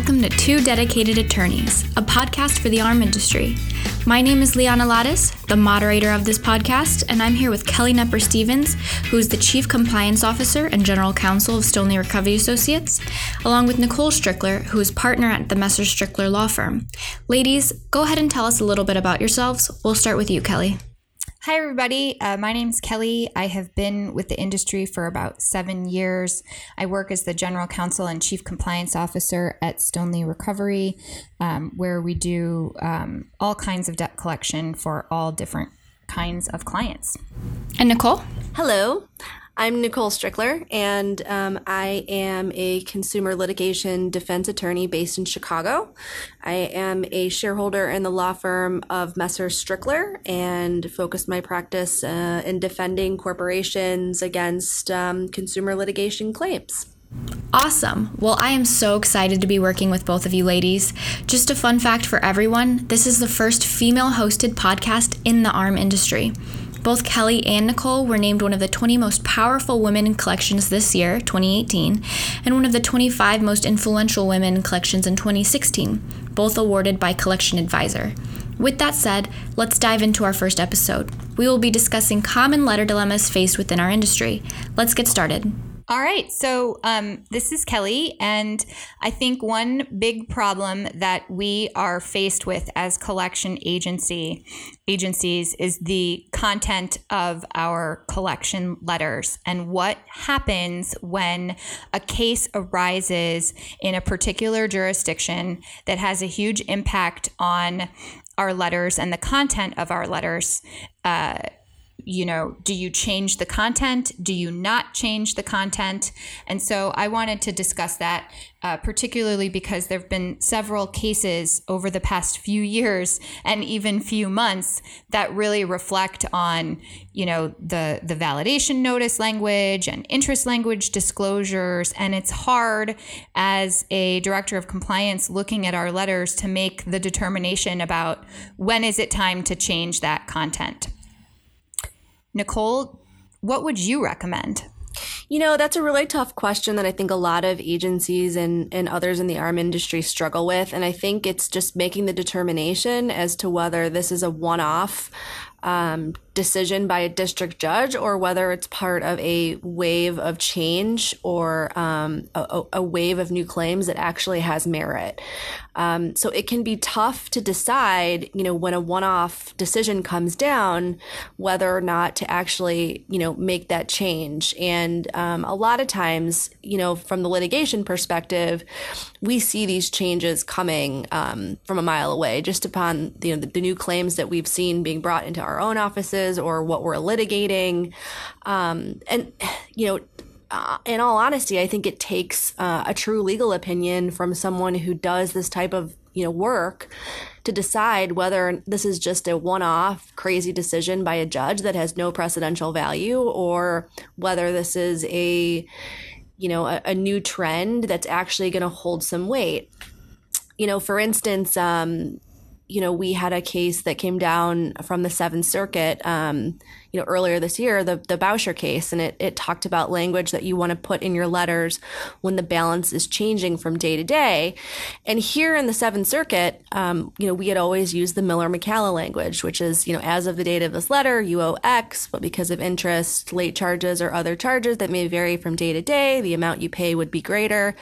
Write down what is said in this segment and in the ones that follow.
welcome to Two Dedicated Attorneys, a podcast for the arm industry. My name is Liana Lattis, the moderator of this podcast, and I'm here with Kelly Knepper Stephens, who is the Chief Compliance Officer and General Counsel of Stoneleigh Recovery Associates, along with Nicole Strickler, who is partner at the Messer Strickler Law Firm. Ladies, go ahead and tell us a little bit about yourselves. We'll start with you, Kelly. Hi, everybody. Uh, my name is Kelly. I have been with the industry for about seven years. I work as the General Counsel and Chief Compliance Officer at Stoneleigh Recovery, um, where we do um, all kinds of debt collection for all different kinds of clients. And Nicole? Hello. I'm Nicole Strickler, and um, I am a consumer litigation defense attorney based in Chicago. I am a shareholder in the law firm of Messer Strickler and focus my practice uh, in defending corporations against um, consumer litigation claims. Awesome. Well, I am so excited to be working with both of you ladies. Just a fun fact for everyone this is the first female hosted podcast in the arm industry. Both Kelly and Nicole were named one of the 20 most powerful women in collections this year, 2018, and one of the 25 most influential women in collections in 2016, both awarded by Collection Advisor. With that said, let's dive into our first episode. We will be discussing common letter dilemmas faced within our industry. Let's get started. All right. So um, this is Kelly. And I think one big problem that we are faced with as collection agency agencies is the content of our collection letters and what happens when a case arises in a particular jurisdiction that has a huge impact on our letters and the content of our letters. Uh, you know, do you change the content? Do you not change the content? And so I wanted to discuss that, uh, particularly because there have been several cases over the past few years and even few months that really reflect on, you know, the the validation notice language and interest language disclosures. And it's hard as a director of compliance looking at our letters to make the determination about when is it time to change that content. Nicole, what would you recommend? You know, that's a really tough question that I think a lot of agencies and, and others in the arm industry struggle with. And I think it's just making the determination as to whether this is a one off um, decision by a district judge or whether it's part of a wave of change or um, a, a, wave of new claims that actually has merit. Um, so it can be tough to decide, you know, when a one-off decision comes down, whether or not to actually, you know, make that change. And um, a lot of times, you know, from the litigation perspective, we see these changes coming um, from a mile away, just upon you know the, the, new claims that we've seen being brought into our own offices or what we're litigating, um, and you know uh, in all honesty, I think it takes uh, a true legal opinion from someone who does this type of you know work to decide whether this is just a one-off crazy decision by a judge that has no precedential value or whether this is a you know a, a new trend that's actually going to hold some weight. You know for instance um, you know, we had a case that came down from the Seventh Circuit, um, you know, earlier this year, the the Boucher case, and it it talked about language that you want to put in your letters when the balance is changing from day to day. And here in the Seventh Circuit, um, you know, we had always used the Miller McCalla language, which is, you know, as of the date of this letter, you owe X, but because of interest, late charges, or other charges that may vary from day to day, the amount you pay would be greater.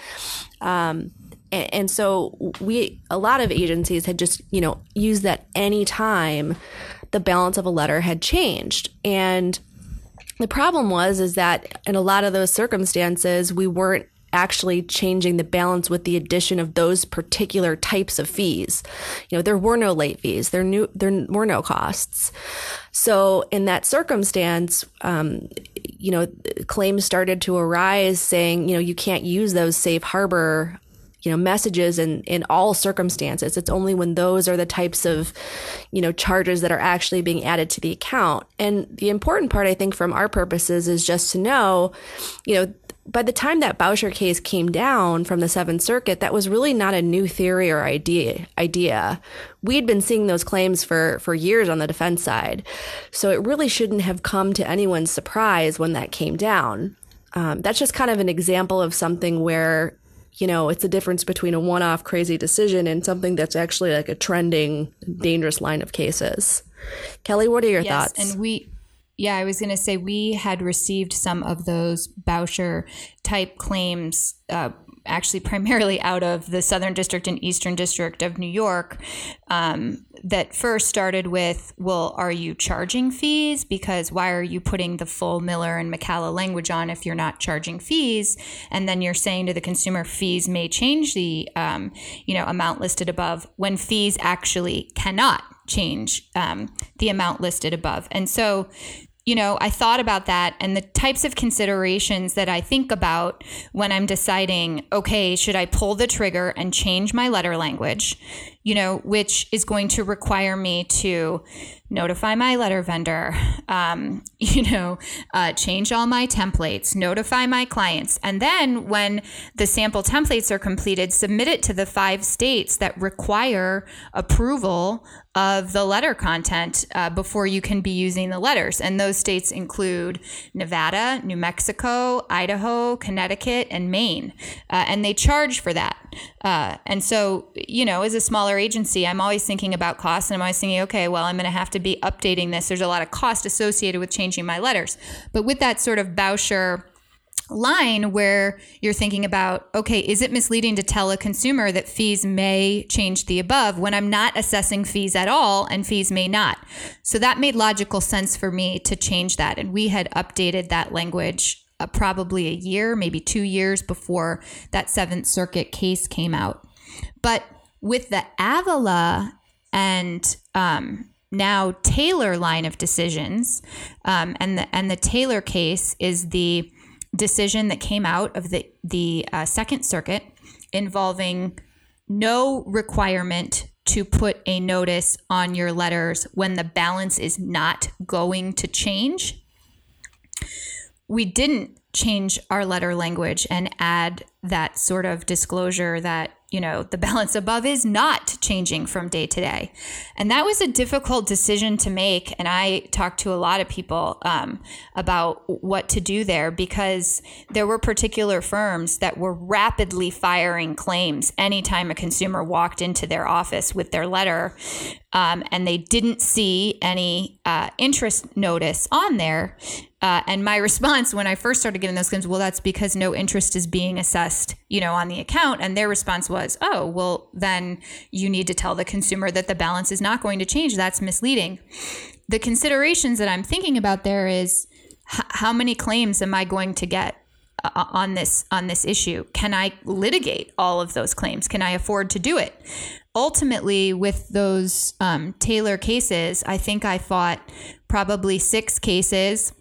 Um, and so we a lot of agencies had just you know used that any time the balance of a letter had changed and the problem was is that in a lot of those circumstances we weren't actually changing the balance with the addition of those particular types of fees. You know, there were no late fees. There new there were no costs. So in that circumstance, um, you know, claims started to arise saying, you know, you can't use those safe harbor you know messages in in all circumstances it's only when those are the types of you know charges that are actually being added to the account and the important part i think from our purposes is just to know you know by the time that Boucher case came down from the Seventh Circuit, that was really not a new theory or idea. Idea we'd been seeing those claims for for years on the defense side, so it really shouldn't have come to anyone's surprise when that came down. Um, that's just kind of an example of something where you know, it's a difference between a one off crazy decision and something that's actually like a trending, dangerous line of cases. Kelly, what are your yes, thoughts? And we, yeah, I was going to say we had received some of those Boucher type claims. Uh, actually primarily out of the Southern District and Eastern District of New York, um, that first started with, well, are you charging fees? Because why are you putting the full Miller and McCalla language on if you're not charging fees? And then you're saying to the consumer, fees may change the, um, you know, amount listed above when fees actually cannot change um, the amount listed above. And so you know, I thought about that and the types of considerations that I think about when I'm deciding, okay, should I pull the trigger and change my letter language, you know, which is going to require me to notify my letter vendor, um, you know, uh, change all my templates, notify my clients. And then when the sample templates are completed, submit it to the five states that require approval of the letter content uh, before you can be using the letters. And those states include Nevada, New Mexico, Idaho, Connecticut, and Maine. Uh, and they charge for that. Uh, and so, you know, as a smaller agency, I'm always thinking about costs and I'm always thinking, okay, well, I'm going to have to be updating this. There's a lot of cost associated with changing my letters. But with that sort of Boucher line where you're thinking about, okay, is it misleading to tell a consumer that fees may change the above when I'm not assessing fees at all and fees may not? So that made logical sense for me to change that. And we had updated that language uh, probably a year, maybe two years before that Seventh Circuit case came out. But with the Avila and um, now Taylor line of decisions, um, and the and the Taylor case is the decision that came out of the the uh, Second Circuit involving no requirement to put a notice on your letters when the balance is not going to change. We didn't change our letter language and add that sort of disclosure that you know, the balance above is not changing from day to day. And that was a difficult decision to make. And I talked to a lot of people um, about what to do there because there were particular firms that were rapidly firing claims anytime a consumer walked into their office with their letter um, and they didn't see any uh, interest notice on there. Uh, and my response when I first started getting those claims, well, that's because no interest is being assessed, you know, on the account. And their response was, oh, well, then you need to tell the consumer that the balance is not going to change. That's misleading. The considerations that I'm thinking about there is h- how many claims am I going to get? Uh, on this on this issue can i litigate all of those claims can i afford to do it ultimately with those um, taylor cases i think i fought probably six cases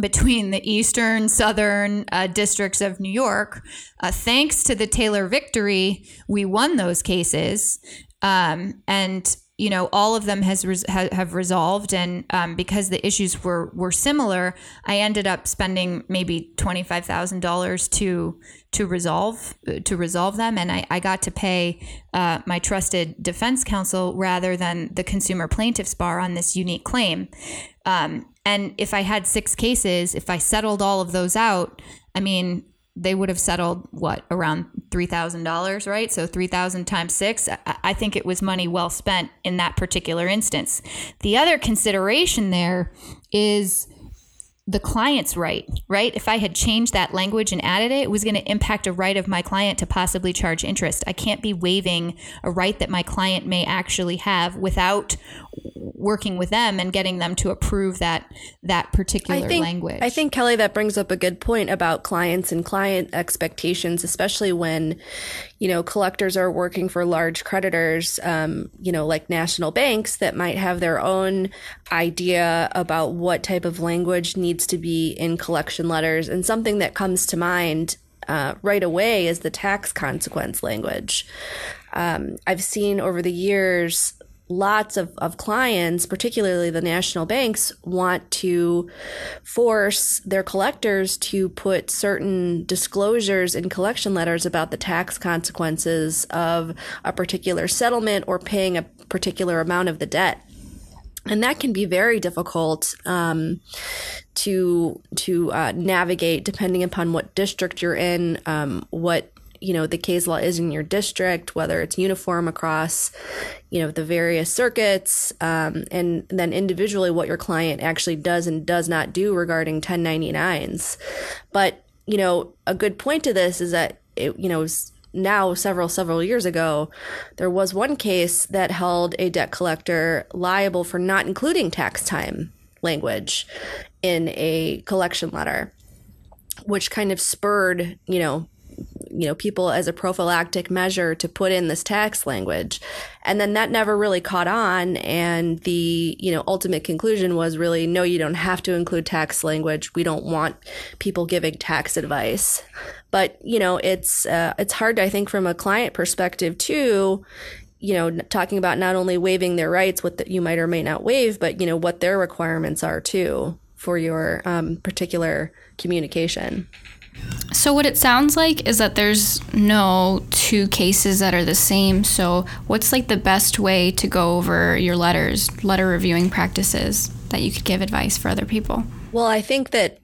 between the eastern southern uh, districts of New York. Uh, thanks to the Taylor victory, we won those cases. Um, and you know all of them has res- ha- have resolved and um, because the issues were were similar i ended up spending maybe $25000 to to resolve to resolve them and i, I got to pay uh, my trusted defense counsel rather than the consumer plaintiffs bar on this unique claim um, and if I had six cases, if I settled all of those out, I mean, they would have settled what around three thousand dollars, right? So three thousand times six. I think it was money well spent in that particular instance. The other consideration there is the client's right, right? If I had changed that language and added it, it was going to impact a right of my client to possibly charge interest. I can't be waiving a right that my client may actually have without working with them and getting them to approve that that particular I think, language. I think Kelly that brings up a good point about clients and client expectations, especially when you know collectors are working for large creditors, um, you know, like national banks that might have their own idea about what type of language needs to be in collection letters. And something that comes to mind uh, right away is the tax consequence language. Um, I've seen over the years lots of, of clients, particularly the national banks, want to force their collectors to put certain disclosures in collection letters about the tax consequences of a particular settlement or paying a particular amount of the debt. And that can be very difficult um, to to uh, navigate, depending upon what district you're in, um, what you know the case law is in your district, whether it's uniform across you know the various circuits, um, and then individually what your client actually does and does not do regarding 1099s. But you know a good point to this is that it, you know now several several years ago there was one case that held a debt collector liable for not including tax time language in a collection letter which kind of spurred you know you know people as a prophylactic measure to put in this tax language. And then that never really caught on. And the you know ultimate conclusion was really no you don't have to include tax language. We don't want people giving tax advice. But you know it's uh, it's hard to i think from a client perspective too you know talking about not only waiving their rights what that you might or may not waive but you know what their requirements are too for your um, particular communication so, what it sounds like is that there's no two cases that are the same. So, what's like the best way to go over your letters, letter reviewing practices that you could give advice for other people? Well, I think that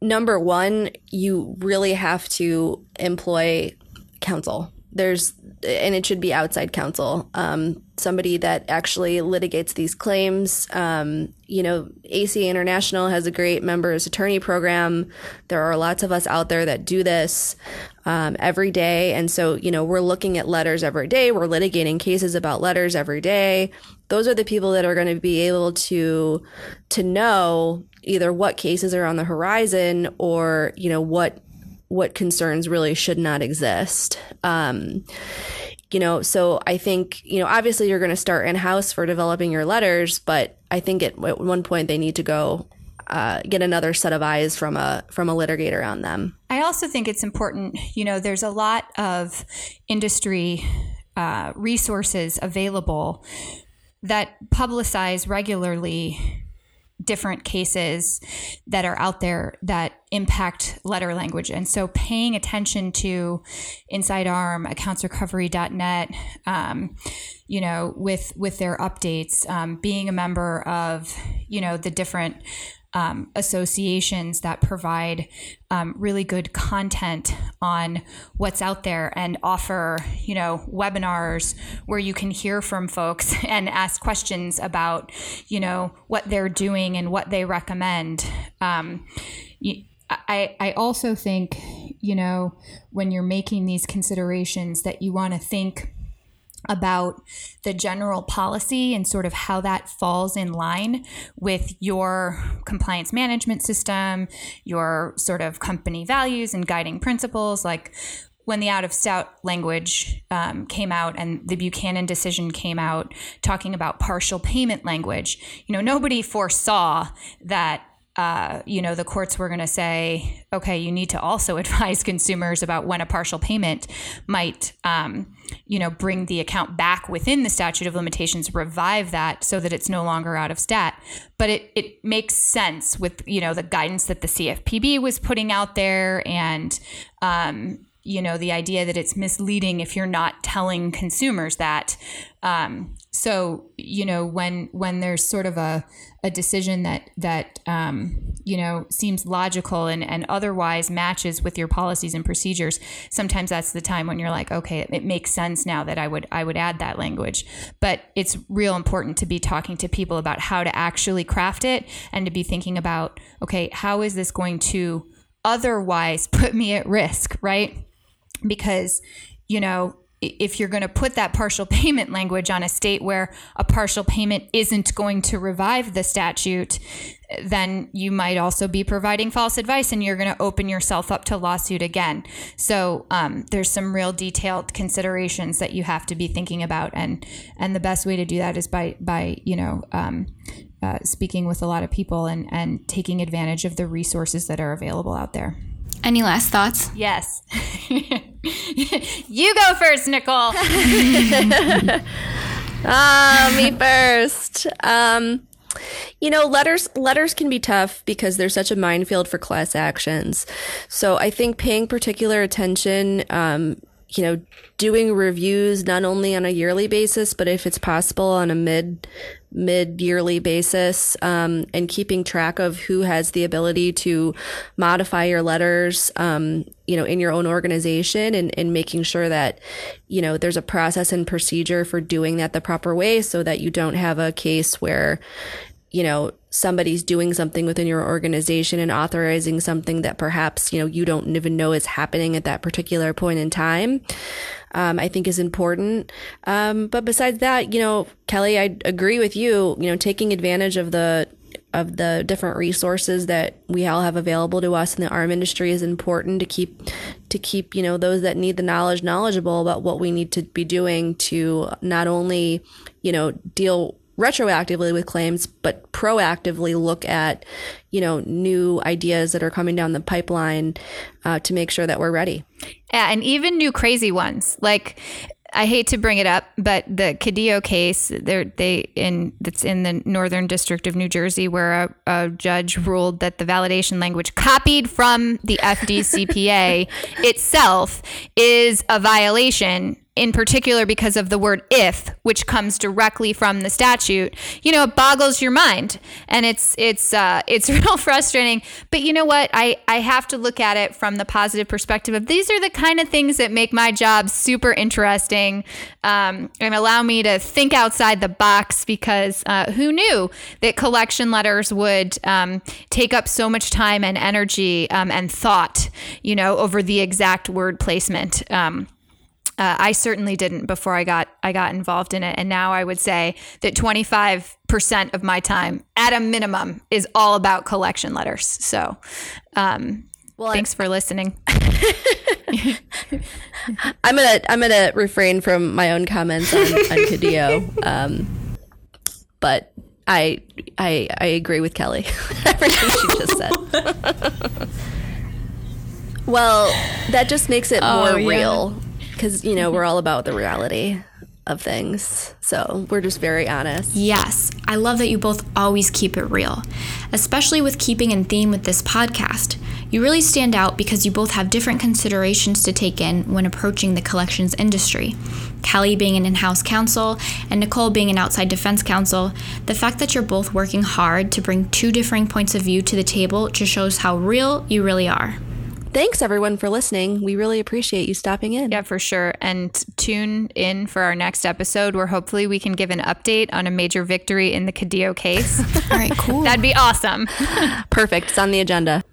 number one, you really have to employ counsel. There's, and it should be outside counsel. Um, somebody that actually litigates these claims. Um, you know, ACA International has a great members attorney program. There are lots of us out there that do this um, every day. And so, you know, we're looking at letters every day. We're litigating cases about letters every day. Those are the people that are going to be able to to know either what cases are on the horizon or, you know, what what concerns really should not exist. Um, you know, so I think, you know, obviously you're going to start in house for developing your letters, but I think at, one point they need to go uh, get another set of eyes from a from a litigator on them. I also think it's important. You know, there's a lot of industry uh, resources available that publicize regularly different cases that are out there that impact letter language. And so paying attention to Inside Arm, accountsrecovery.net, um, you know, with, with their updates, um, being a member of, you know, the different um, associations that provide um, really good content on what's out there and offer, you know, webinars where you can hear from folks and ask questions about, you know, what they're doing and what they recommend. Um, I, I also think, you know, when you're making these considerations that you want to think about the general policy and sort of how that falls in line with your compliance management system, your sort of company values and guiding principles. Like when the out of stout language um, came out and the Buchanan decision came out talking about partial payment language, you know, nobody foresaw that uh, you know, the courts were going to say, okay, you need to also advise consumers about when a partial payment might, um, you know, bring the account back within the statute of limitations, revive that so that it's no longer out of stat. But it, it makes sense with, you know, the guidance that the CFPB was putting out there and, um, you know the idea that it's misleading if you're not telling consumers that. Um, so you know when when there's sort of a, a decision that that um, you know seems logical and, and otherwise matches with your policies and procedures sometimes that's the time when you're like okay it, makes sense now that I would I would add that language. But it's real important to be talking to people about how to actually craft it and to be thinking about okay how is this going to otherwise put me at risk right because, you know, if you're going to put that partial payment language on a state where a partial payment isn't going to revive the statute, then you might also be providing false advice and you're going to open yourself up to lawsuit again. So um, there's some real detailed considerations that you have to be thinking about, and and the best way to do that is by by you know. Um, uh, speaking with a lot of people and, and taking advantage of the resources that are available out there. Any last thoughts? Yes. you go first, Nicole. ah, me first. Um, you know, letters letters can be tough because they're such a minefield for class actions. So I think paying particular attention, um, you know, doing reviews not only on a yearly basis, but if it's possible on a mid mid yearly basis, um, and keeping track of who has the ability to modify your letters, um, you know, in your own organization, and, and making sure that you know there's a process and procedure for doing that the proper way, so that you don't have a case where you know somebody's doing something within your organization and authorizing something that perhaps, you know, you don't even know is happening at that particular point in time. Um, I think is important. Um, but besides that, you know, Kelly, I agree with you, you know, taking advantage of the, of the different resources that we all have available to us in the arm industry is important to keep to keep you know those that need the knowledge knowledgeable about what we need to be doing to not only you know deal retroactively with claims, but proactively look at, you know, new ideas that are coming down the pipeline uh, to make sure that we're ready. Yeah, and even new crazy ones. Like I hate to bring it up, but the Cadillo case, they in that's in the Northern District of New Jersey, where a, a judge ruled that the validation language copied from the FDCPA itself is a violation in particular because of the word if which comes directly from the statute you know it boggles your mind. And it's it's uh, it's real frustrating. But you know what? I i have to look at it from the positive perspective of these are the kind of things that make my job super interesting um, and allow me to think outside the box because uh, who knew that collection letters would um, take up so much time and energy um, and thought you know over the exact word placement. Um, uh, I certainly didn't before I got I got involved in it, and now I would say that 25 percent of my time, at a minimum, is all about collection letters. So, um, well, thanks for listening. I'm gonna I'm gonna refrain from my own comments on, on Cadillo, um, but I I I agree with Kelly. Everything she just said. well, that just makes it oh, more yeah. real because you know we're all about the reality of things. So we're just very honest. Yes, I love that you both always keep it real, especially with keeping in theme with this podcast. You really stand out because you both have different considerations to take in when approaching the collections industry. Kelly being an in house counsel and Nicole being an outside defense counsel, the fact that you're both working hard to bring two differing points of view to the table just shows how real you really are thanks everyone for listening. We really appreciate you stopping in. Yeah, for sure. And tune in for our next episode where hopefully we can give an update on a major victory in the Cadillo case. All right, cool. That'd be awesome. Perfect. It's on the agenda.